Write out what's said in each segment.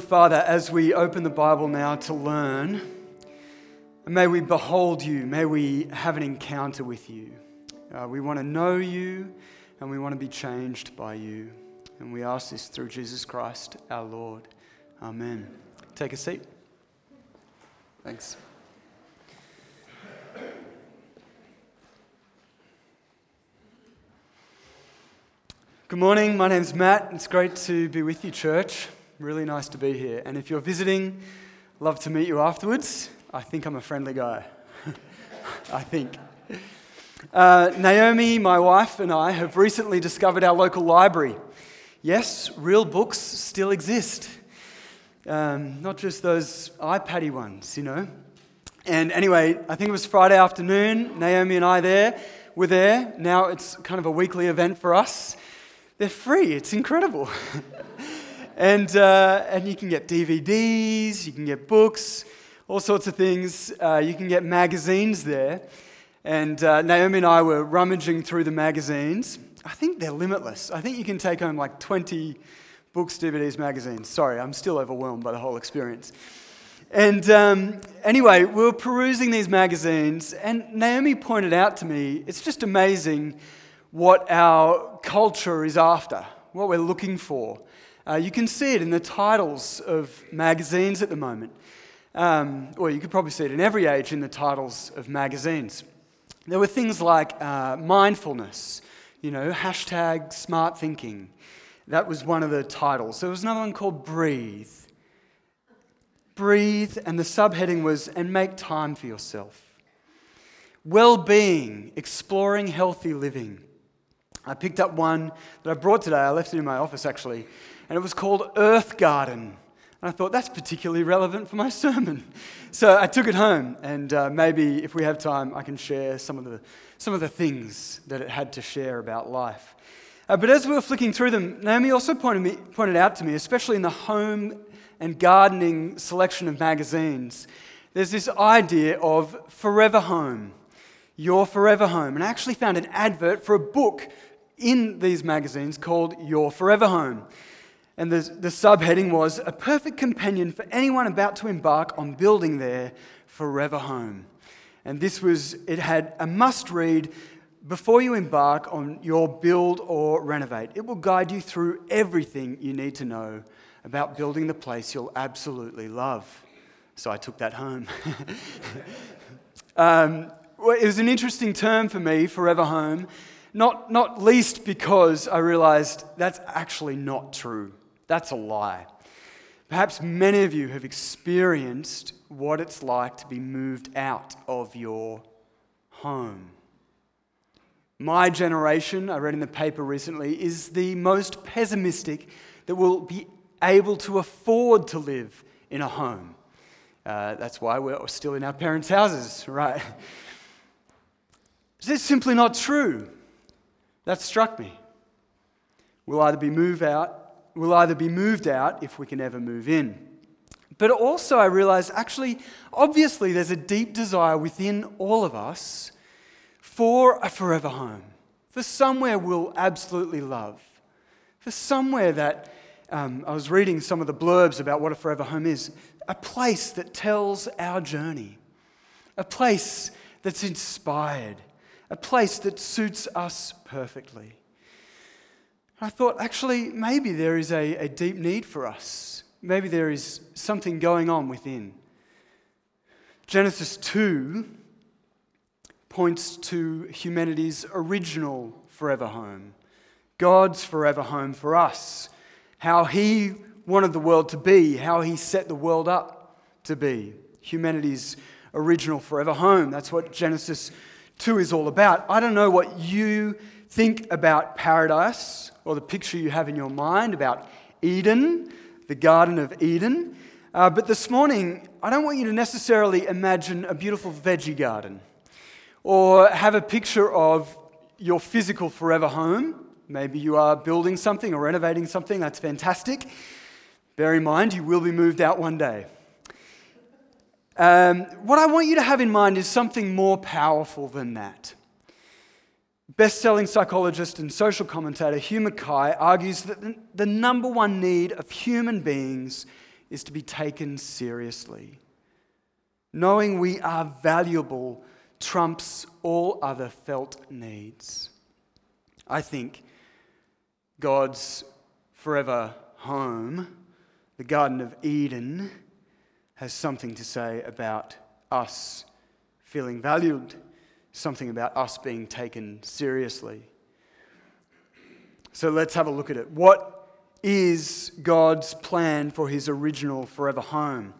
Father, as we open the Bible now to learn, may we behold you, may we have an encounter with you. Uh, we want to know you and we want to be changed by you. And we ask this through Jesus Christ our Lord. Amen. Take a seat. Thanks. Good morning. My name's Matt. It's great to be with you, church. Really nice to be here. And if you're visiting, love to meet you afterwards. I think I'm a friendly guy. I think. Uh, Naomi, my wife, and I have recently discovered our local library. Yes, real books still exist. Um, not just those iPaddy ones, you know. And anyway, I think it was Friday afternoon. Naomi and I there were there. Now it's kind of a weekly event for us. They're free. It's incredible. And, uh, and you can get DVDs, you can get books, all sorts of things. Uh, you can get magazines there. And uh, Naomi and I were rummaging through the magazines. I think they're limitless. I think you can take home like 20 books, DVDs, magazines. Sorry, I'm still overwhelmed by the whole experience. And um, anyway, we were perusing these magazines, and Naomi pointed out to me it's just amazing what our culture is after, what we're looking for. Uh, you can see it in the titles of magazines at the moment. Um, or you could probably see it in every age in the titles of magazines. There were things like uh, mindfulness, you know, hashtag smart thinking. That was one of the titles. There was another one called Breathe. Breathe, and the subheading was, and make time for yourself. Well being, exploring healthy living. I picked up one that I brought today. I left it in my office actually and it was called Earth Garden. And I thought that's particularly relevant for my sermon. So I took it home, and uh, maybe if we have time, I can share some of the, some of the things that it had to share about life. Uh, but as we were flicking through them, Naomi also pointed, me, pointed out to me, especially in the home and gardening selection of magazines, there's this idea of forever home, your forever home. And I actually found an advert for a book in these magazines called Your Forever Home. And the, the subheading was A Perfect Companion for Anyone About to Embark on Building Their Forever Home. And this was, it had a must read before you embark on your build or renovate. It will guide you through everything you need to know about building the place you'll absolutely love. So I took that home. um, well, it was an interesting term for me, forever home, not, not least because I realized that's actually not true. That's a lie. Perhaps many of you have experienced what it's like to be moved out of your home. My generation, I read in the paper recently, is the most pessimistic that will be able to afford to live in a home. Uh, that's why we're still in our parents' houses, right? This is simply not true. That struck me. We'll either be moved out will either be moved out if we can ever move in. But also, I realized actually, obviously, there's a deep desire within all of us for a forever home, for somewhere we'll absolutely love, for somewhere that um, I was reading some of the blurbs about what a forever home is a place that tells our journey, a place that's inspired, a place that suits us perfectly. I thought, actually, maybe there is a, a deep need for us. Maybe there is something going on within. Genesis 2 points to humanity's original forever home, God's forever home for us, how He wanted the world to be, how He set the world up to be. Humanity's original forever home. That's what Genesis 2 is all about. I don't know what you think about paradise or the picture you have in your mind about Eden, the Garden of Eden. Uh, but this morning, I don't want you to necessarily imagine a beautiful veggie garden or have a picture of your physical forever home. Maybe you are building something or renovating something, that's fantastic. Bear in mind, you will be moved out one day. Um, what I want you to have in mind is something more powerful than that. Best selling psychologist and social commentator Hugh Mackay argues that the number one need of human beings is to be taken seriously. Knowing we are valuable trumps all other felt needs. I think God's forever home, the Garden of Eden, has something to say about us feeling valued, something about us being taken seriously. So let's have a look at it. What is God's plan for his original forever home?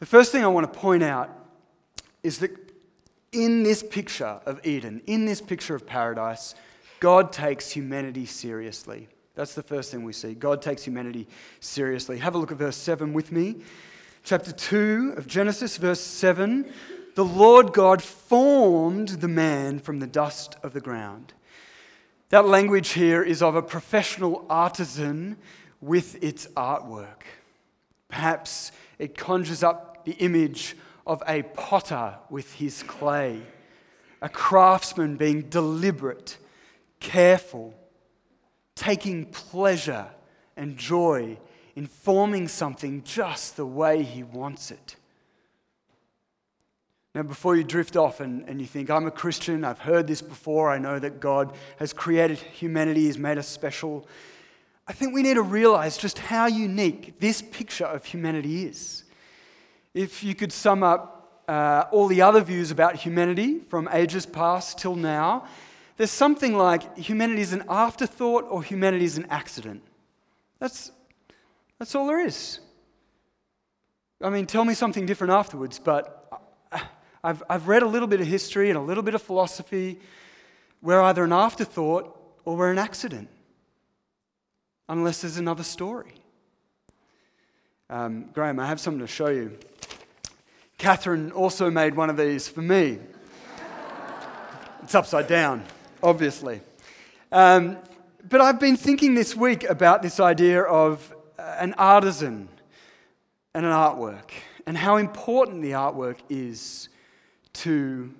The first thing I want to point out is that in this picture of Eden, in this picture of paradise, God takes humanity seriously. That's the first thing we see. God takes humanity seriously. Have a look at verse 7 with me. Chapter 2 of Genesis, verse 7. The Lord God formed the man from the dust of the ground. That language here is of a professional artisan with its artwork. Perhaps it conjures up the image of a potter with his clay, a craftsman being deliberate, careful, taking pleasure and joy in forming something just the way he wants it. Now, before you drift off and, and you think, I'm a Christian, I've heard this before, I know that God has created humanity, He's made us special, I think we need to realize just how unique this picture of humanity is. If you could sum up uh, all the other views about humanity from ages past till now, there's something like humanity is an afterthought or humanity is an accident. That's, that's all there is. I mean, tell me something different afterwards, but I've, I've read a little bit of history and a little bit of philosophy. We're either an afterthought or we're an accident, unless there's another story. Um, Graham, I have something to show you. Catherine also made one of these for me. it's upside down, obviously. Um, but I've been thinking this week about this idea of an artisan and an artwork and how important the artwork is to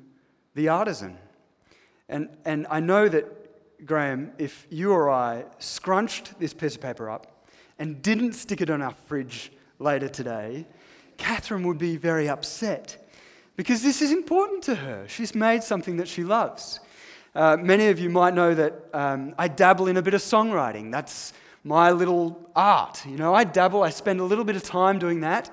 the artisan. And, and I know that, Graham, if you or I scrunched this piece of paper up and didn't stick it on our fridge later today, Catherine would be very upset because this is important to her. She's made something that she loves. Uh, many of you might know that um, I dabble in a bit of songwriting. That's my little art. You know, I dabble, I spend a little bit of time doing that.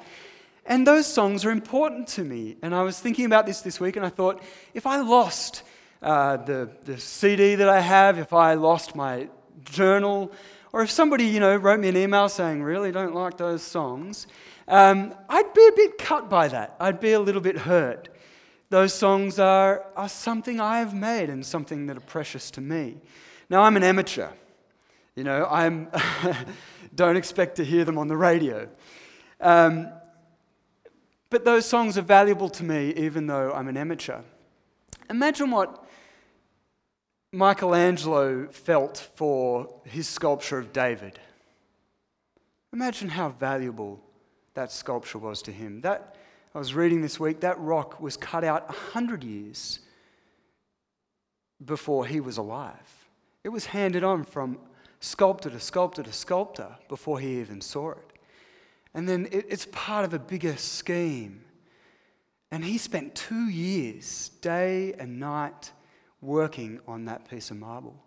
And those songs are important to me. And I was thinking about this this week, and I thought, if I lost uh, the, the CD that I have, if I lost my journal, or if somebody, you know, wrote me an email saying, really don't like those songs, um, I'd be a bit cut by that. I'd be a little bit hurt. Those songs are, are something I have made and something that are precious to me. Now, I'm an amateur. You know, I don't expect to hear them on the radio. Um, but those songs are valuable to me even though I'm an amateur. Imagine what Michelangelo felt for his sculpture of David. Imagine how valuable that sculpture was to him. That, I was reading this week, that rock was cut out 100 years before he was alive. It was handed on from sculptor to sculptor to sculptor before he even saw it. And then it, it's part of a bigger scheme. And he spent two years, day and night, working on that piece of marble.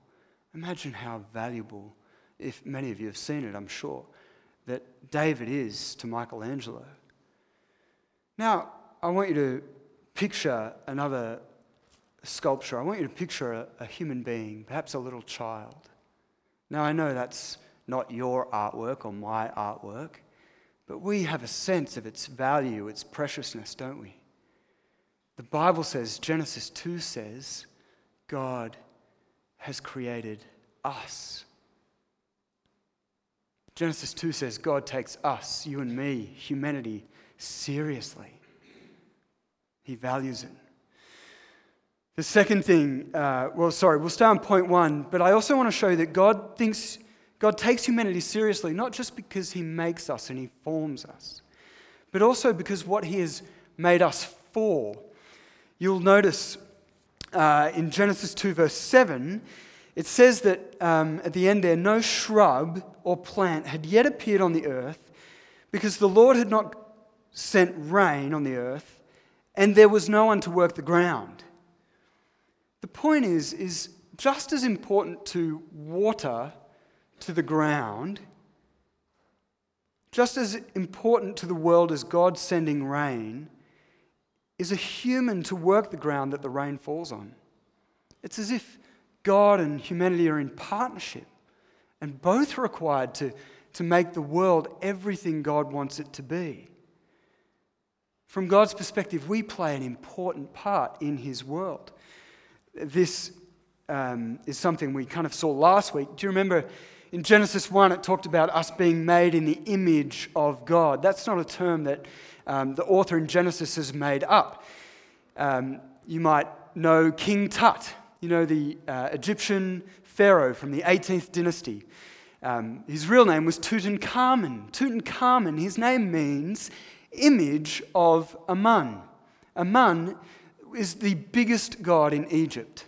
Imagine how valuable, if many of you have seen it, I'm sure, that David is to Michelangelo. Now, I want you to picture another sculpture. I want you to picture a, a human being, perhaps a little child. Now, I know that's not your artwork or my artwork. But we have a sense of its value, its preciousness, don't we? The Bible says, Genesis 2 says, God has created us. Genesis 2 says, God takes us, you and me, humanity, seriously. He values it. The second thing, uh, well, sorry, we'll stay on point one, but I also want to show that God thinks God takes humanity seriously, not just because He makes us and He forms us, but also because what He has made us for. You'll notice uh, in Genesis 2, verse 7, it says that um, at the end there, no shrub or plant had yet appeared on the earth, because the Lord had not sent rain on the earth, and there was no one to work the ground. The point is, is just as important to water to the ground, just as important to the world as God sending rain, is a human to work the ground that the rain falls on. It's as if God and humanity are in partnership, and both are required to, to make the world everything God wants it to be. From God's perspective, we play an important part in His world. This um, is something we kind of saw last week. Do you remember in Genesis 1, it talked about us being made in the image of God? That's not a term that um, the author in Genesis has made up. Um, you might know King Tut, you know, the uh, Egyptian pharaoh from the 18th dynasty. Um, his real name was Tutankhamun. Tutankhamun, his name means image of Amun. Amun is the biggest god in Egypt.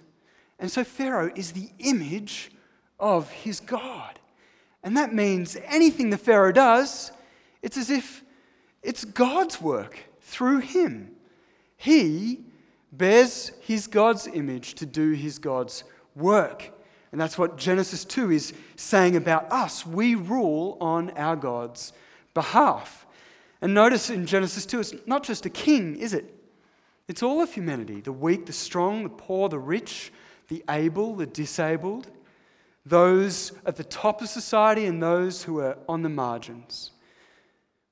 And so Pharaoh is the image of his God. And that means anything the Pharaoh does, it's as if it's God's work through him. He bears his God's image to do his God's work. And that's what Genesis 2 is saying about us. We rule on our God's behalf. And notice in Genesis 2, it's not just a king, is it? It's all of humanity the weak, the strong, the poor, the rich, the able, the disabled, those at the top of society and those who are on the margins.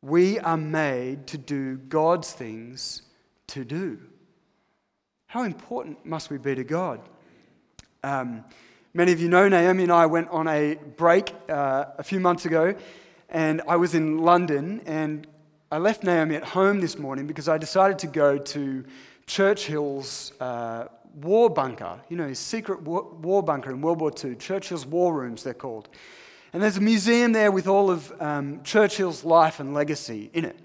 We are made to do God's things to do. How important must we be to God? Um, many of you know Naomi and I went on a break uh, a few months ago, and I was in London, and I left Naomi at home this morning because I decided to go to Churchill's uh, war bunker, you know, his secret war, bunker in World War II, Churchill's war rooms, they're called. And there's a museum there with all of um, Churchill's life and legacy in it.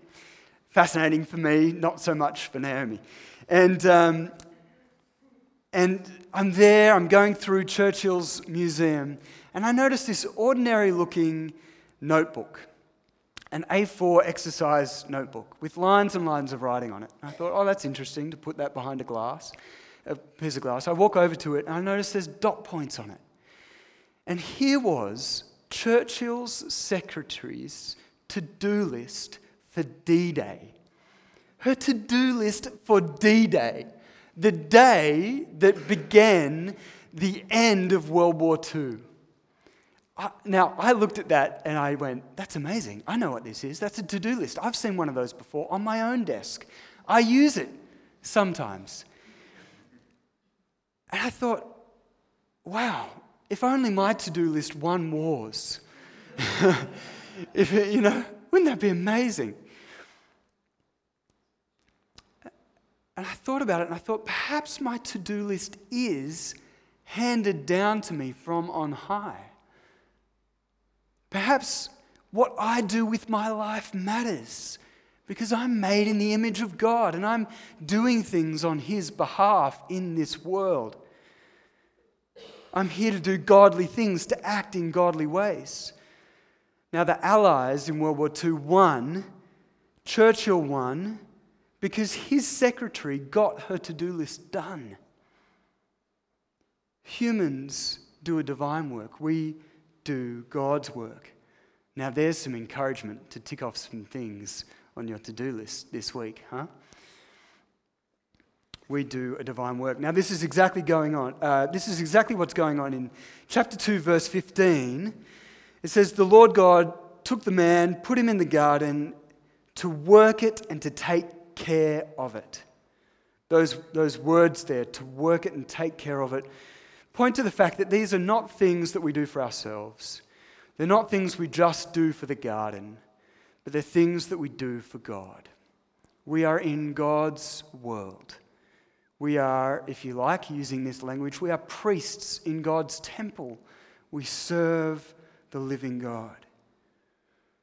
Fascinating for me, not so much for Naomi. And, um, and I'm there, I'm going through Churchill's museum, and I notice this ordinary looking notebook, an A4 exercise notebook with lines and lines of writing on it. And I thought, oh, that's interesting to put that behind a glass, a piece of glass. I walk over to it, and I notice there's dot points on it. And here was Churchill's secretary's to do list for D Day. Her to do list for D Day, the day that began the end of World War II. I, now, I looked at that and I went, that's amazing. I know what this is. That's a to do list. I've seen one of those before on my own desk. I use it sometimes. I thought, wow, if only my to do list won wars. if you know, wouldn't that be amazing? And I thought about it and I thought perhaps my to do list is handed down to me from on high. Perhaps what I do with my life matters because I'm made in the image of God and I'm doing things on His behalf in this world. I'm here to do godly things, to act in godly ways. Now, the Allies in World War II won, Churchill won, because his secretary got her to do list done. Humans do a divine work, we do God's work. Now, there's some encouragement to tick off some things on your to do list this week, huh? We do a divine work. Now, this is exactly going on. Uh, this is exactly what's going on in chapter 2, verse 15. It says, The Lord God took the man, put him in the garden to work it and to take care of it. Those, those words there, to work it and take care of it, point to the fact that these are not things that we do for ourselves. They're not things we just do for the garden, but they're things that we do for God. We are in God's world. We are, if you like, using this language, we are priests in God's temple. We serve the living God.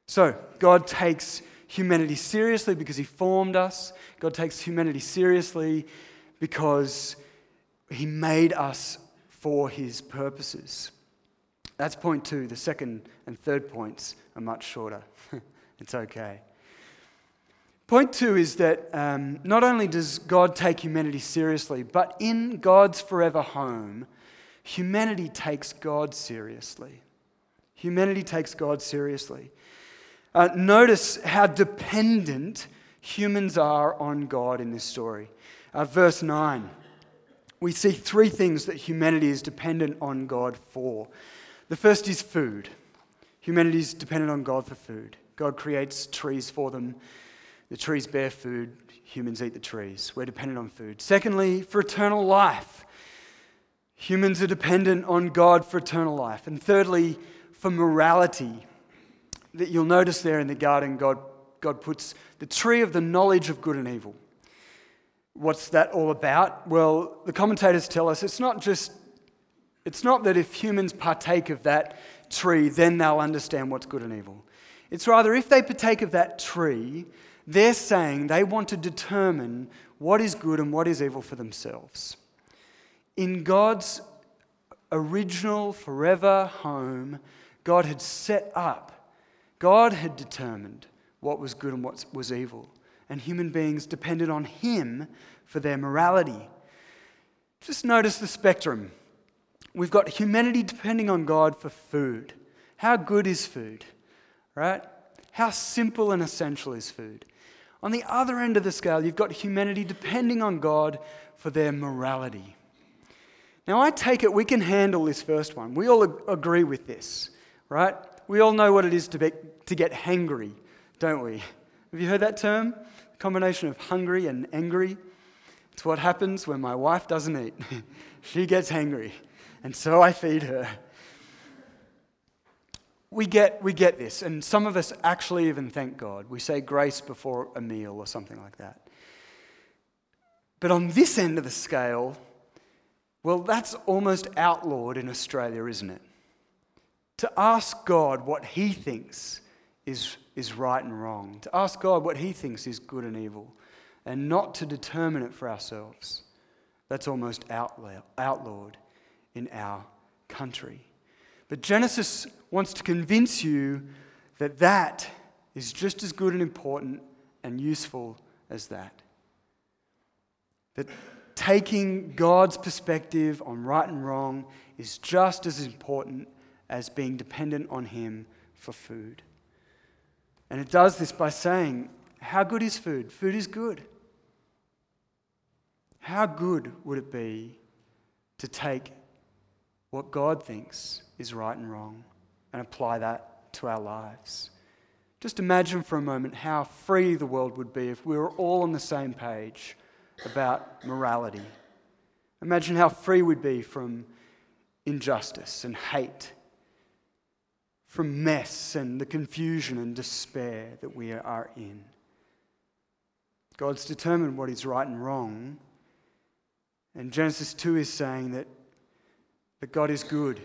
So, God takes humanity seriously because He formed us. God takes humanity seriously because He made us for His purposes. That's point two. The second and third points are much shorter. it's okay. Point two is that um, not only does God take humanity seriously, but in God's forever home, humanity takes God seriously. Humanity takes God seriously. Uh, notice how dependent humans are on God in this story. Uh, verse 9, we see three things that humanity is dependent on God for. The first is food. Humanity is dependent on God for food. God creates trees for them. The trees bear food, humans eat the trees. We're dependent on food. Secondly, for eternal life. Humans are dependent on God for eternal life. And thirdly, for morality. That you'll notice there in the garden, God, God puts the tree of the knowledge of good and evil. What's that all about? Well, the commentators tell us it's not just, it's not that if humans partake of that tree, then they'll understand what's good and evil. It's rather if they partake of that tree, they're saying they want to determine what is good and what is evil for themselves. In God's original, forever home, God had set up, God had determined what was good and what was evil. And human beings depended on Him for their morality. Just notice the spectrum. We've got humanity depending on God for food. How good is food? Right? How simple and essential is food? On the other end of the scale, you've got humanity depending on God for their morality. Now, I take it we can handle this first one. We all ag- agree with this, right? We all know what it is to, be, to get hangry, don't we? Have you heard that term? Combination of hungry and angry. It's what happens when my wife doesn't eat. she gets hangry, and so I feed her we get, we get this, and some of us actually even thank God. We say grace before a meal or something like that. But on this end of the scale, well, that's almost outlawed in Australia, isn't it? To ask God what He thinks is, is right and wrong, to ask God what He thinks is good and evil, and not to determine it for ourselves. That's almost outlawed in our country. But Genesis wants to convince you that that is just as good and important and useful as that. That taking God's perspective on right and wrong is just as important as being dependent on Him for food. And it does this by saying, How good is food? Food is good. How good would it be to take what God thinks is right and wrong and apply that to our lives. Just imagine for a moment how free the world would be if we were all on the same page about morality. Imagine how free we'd be from injustice and hate, from mess and the confusion and despair that we are in. God's determined what is right and wrong. And Genesis 2 is saying that, that God is good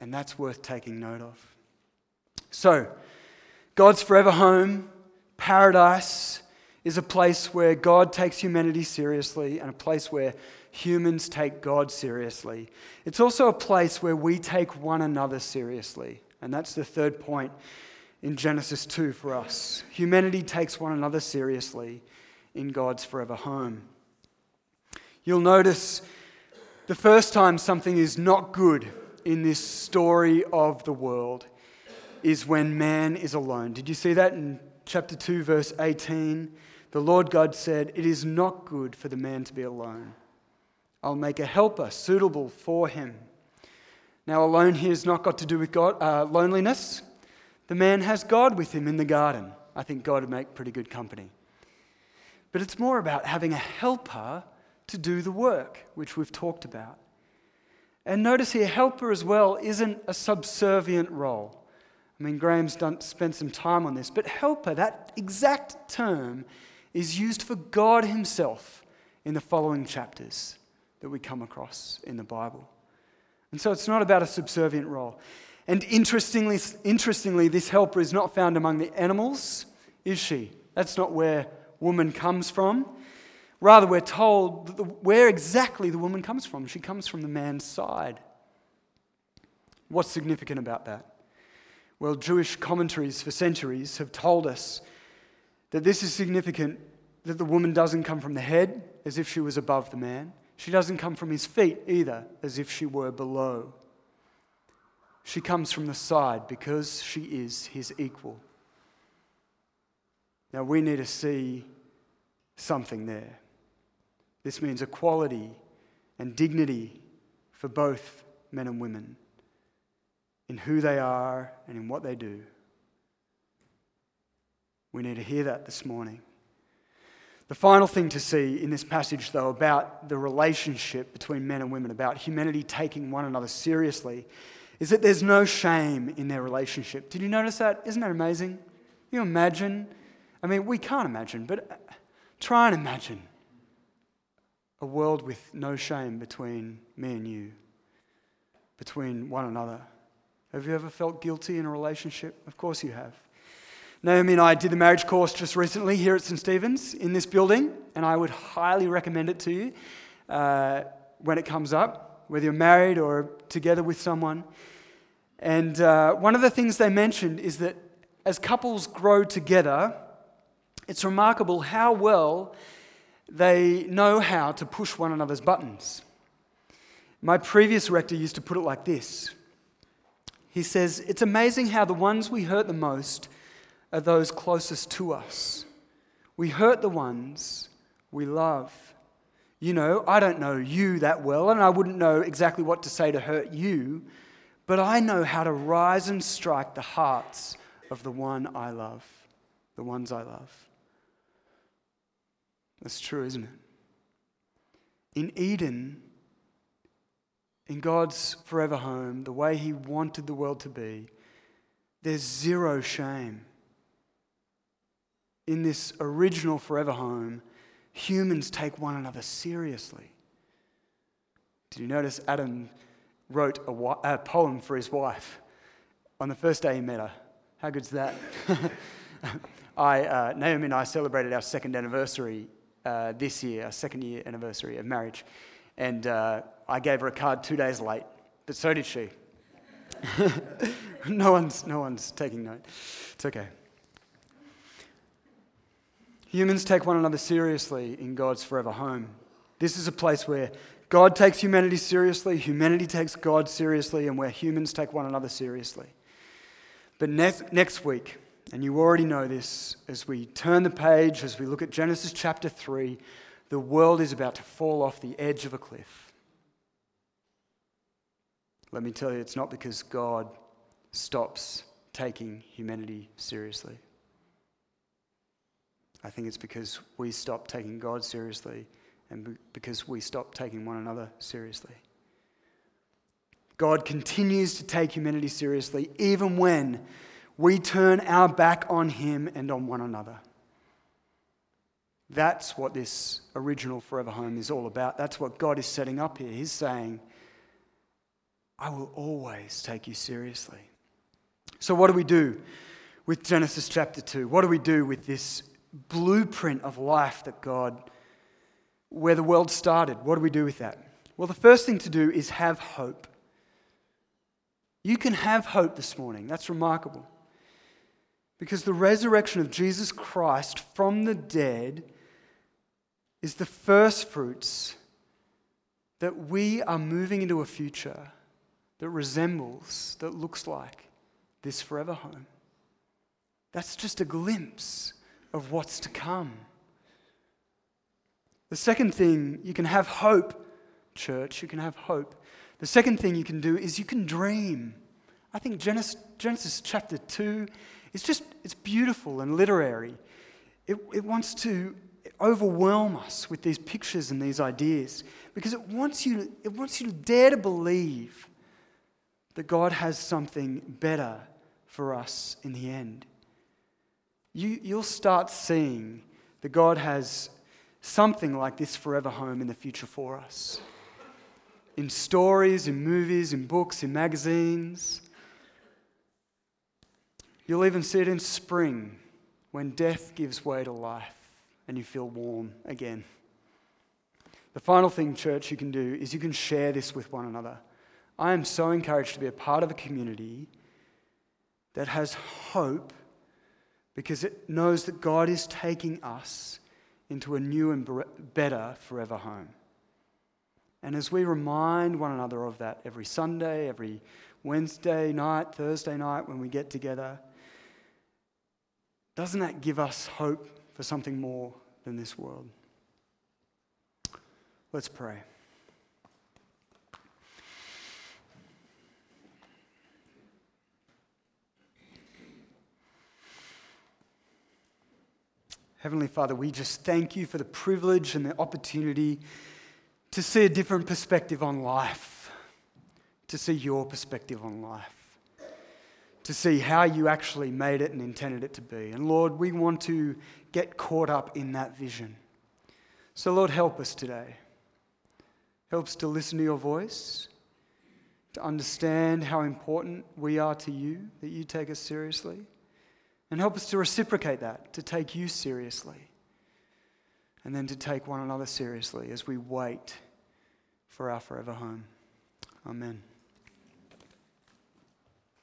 and that's worth taking note of. So, God's forever home, paradise, is a place where God takes humanity seriously and a place where humans take God seriously. It's also a place where we take one another seriously. And that's the third point in Genesis 2 for us. Humanity takes one another seriously in God's forever home. You'll notice the first time something is not good in this story of the world is when man is alone. Did you see that in chapter 2, verse 18? The Lord God said, It is not good for the man to be alone. I'll make a helper suitable for him. Now, alone here has not got to do with God, uh, loneliness. The man has God with him in the garden. I think God would make pretty good company. But it's more about having a helper to do the work, which we've talked about. And notice here, helper as well isn't a subservient role. I mean, Graham's done, spent some time on this, but helper, that exact term, is used for God Himself in the following chapters that we come across in the Bible. And so it's not about a subservient role. And interestingly, interestingly, this helper is not found among the animals, is she? That's not where woman comes from. Rather, we're told where exactly the woman comes from. She comes from the man's side. What's significant about that? Well, Jewish commentaries for centuries have told us That this is significant that the woman doesn't come from the head as if she was above the man. She doesn't come from his feet either as if she were below. She comes from the side because she is his equal. Now we need to see something there. This means equality and dignity for both men and women in who they are and in what they do. We need to hear that this morning. The final thing to see in this passage, though, about the relationship between men and women, about humanity taking one another seriously, is that there's no shame in their relationship. Did you notice that? Isn't that amazing? Can you imagine? I mean, we can't imagine, but try and imagine a world with no shame between me and you, between one another. Have you ever felt guilty in a relationship? Of course you have. Naomi and I did the marriage course just recently here at St. Stephen's in this building, and I would highly recommend it to you uh, when it comes up, whether you're married or together with someone. And uh, one of the things they mentioned is that as couples grow together, it's remarkable how well they know how to push one another's buttons. My previous rector used to put it like this He says, It's amazing how the ones we hurt the most are those closest to us. We hurt the ones we love. You know, I don't know you that well, and I wouldn't know exactly what to say to hurt you, but I know how to rise and strike the hearts of the one I love, the ones I love. That's true, isn't it? In Eden, in God's forever home, the way He wanted the world to be, there's zero shame. In this original forever home, humans take one another seriously. Did you notice Adam wrote a, a poem for his wife on the first day he met her? How good's that? I, uh, Naomi and I celebrated our second anniversary uh, this year, our second year anniversary of marriage. And uh, I gave her a card two days late, but so did she. no, one's, no one's taking note. It's okay. Humans take one another seriously in God's forever home. This is a place where God takes humanity seriously, humanity takes God seriously, and where humans take one another seriously. But next, next week, and you already know this, as we turn the page, as we look at Genesis chapter 3, the world is about to fall off the edge of a cliff. Let me tell you, it's not because God stops taking humanity seriously. I think it's because we stop taking God seriously and because we stop taking one another seriously. God continues to take humanity seriously even when we turn our back on Him and on one another. That's what this original forever home is all about. That's what God is setting up here. He's saying, I will always take you seriously. So, what do we do with Genesis chapter 2? What do we do with this blueprint of life that God, where the world started? What do we do with that? Well, the first thing to do is have hope. You can have hope this morning. That's remarkable. Because the resurrection of Jesus Christ from the dead is the first fruits that we are moving into a future that resembles, that looks like this forever home. That's just a glimpse of what's to come. The second thing, you can have hope, church, you can have hope. The second thing you can do is you can dream. I think Genesis, Genesis chapter 2 it's just, it's beautiful and literary. It, it wants to overwhelm us with these pictures and these ideas because it wants you, it wants you to dare to believe that God has something better for us in the end. You, you'll start seeing that God has something like this forever home in the future for us. In stories, in movies, in books, in magazines. You'll even see it in spring when death gives way to life and you feel warm again. The final thing, church, you can do is you can share this with one another. I am so encouraged to be a part of a community that has hope because it knows that God is taking us into a new and better forever home. And as we remind one another of that every Sunday, every Wednesday night, Thursday night when we get together, doesn't that give us hope for something more than this world? Let's pray. Heavenly Father, we just thank you for the privilege and the opportunity to see a different perspective on life, to see your perspective on life, to see how you actually made it and intended it to be. And Lord, we want to get caught up in that vision. So, Lord, help us today. Help us to listen to your voice, to understand how important we are to you, that you take us seriously. And help us to reciprocate that, to take you seriously, and then to take one another seriously as we wait for our forever home. Amen.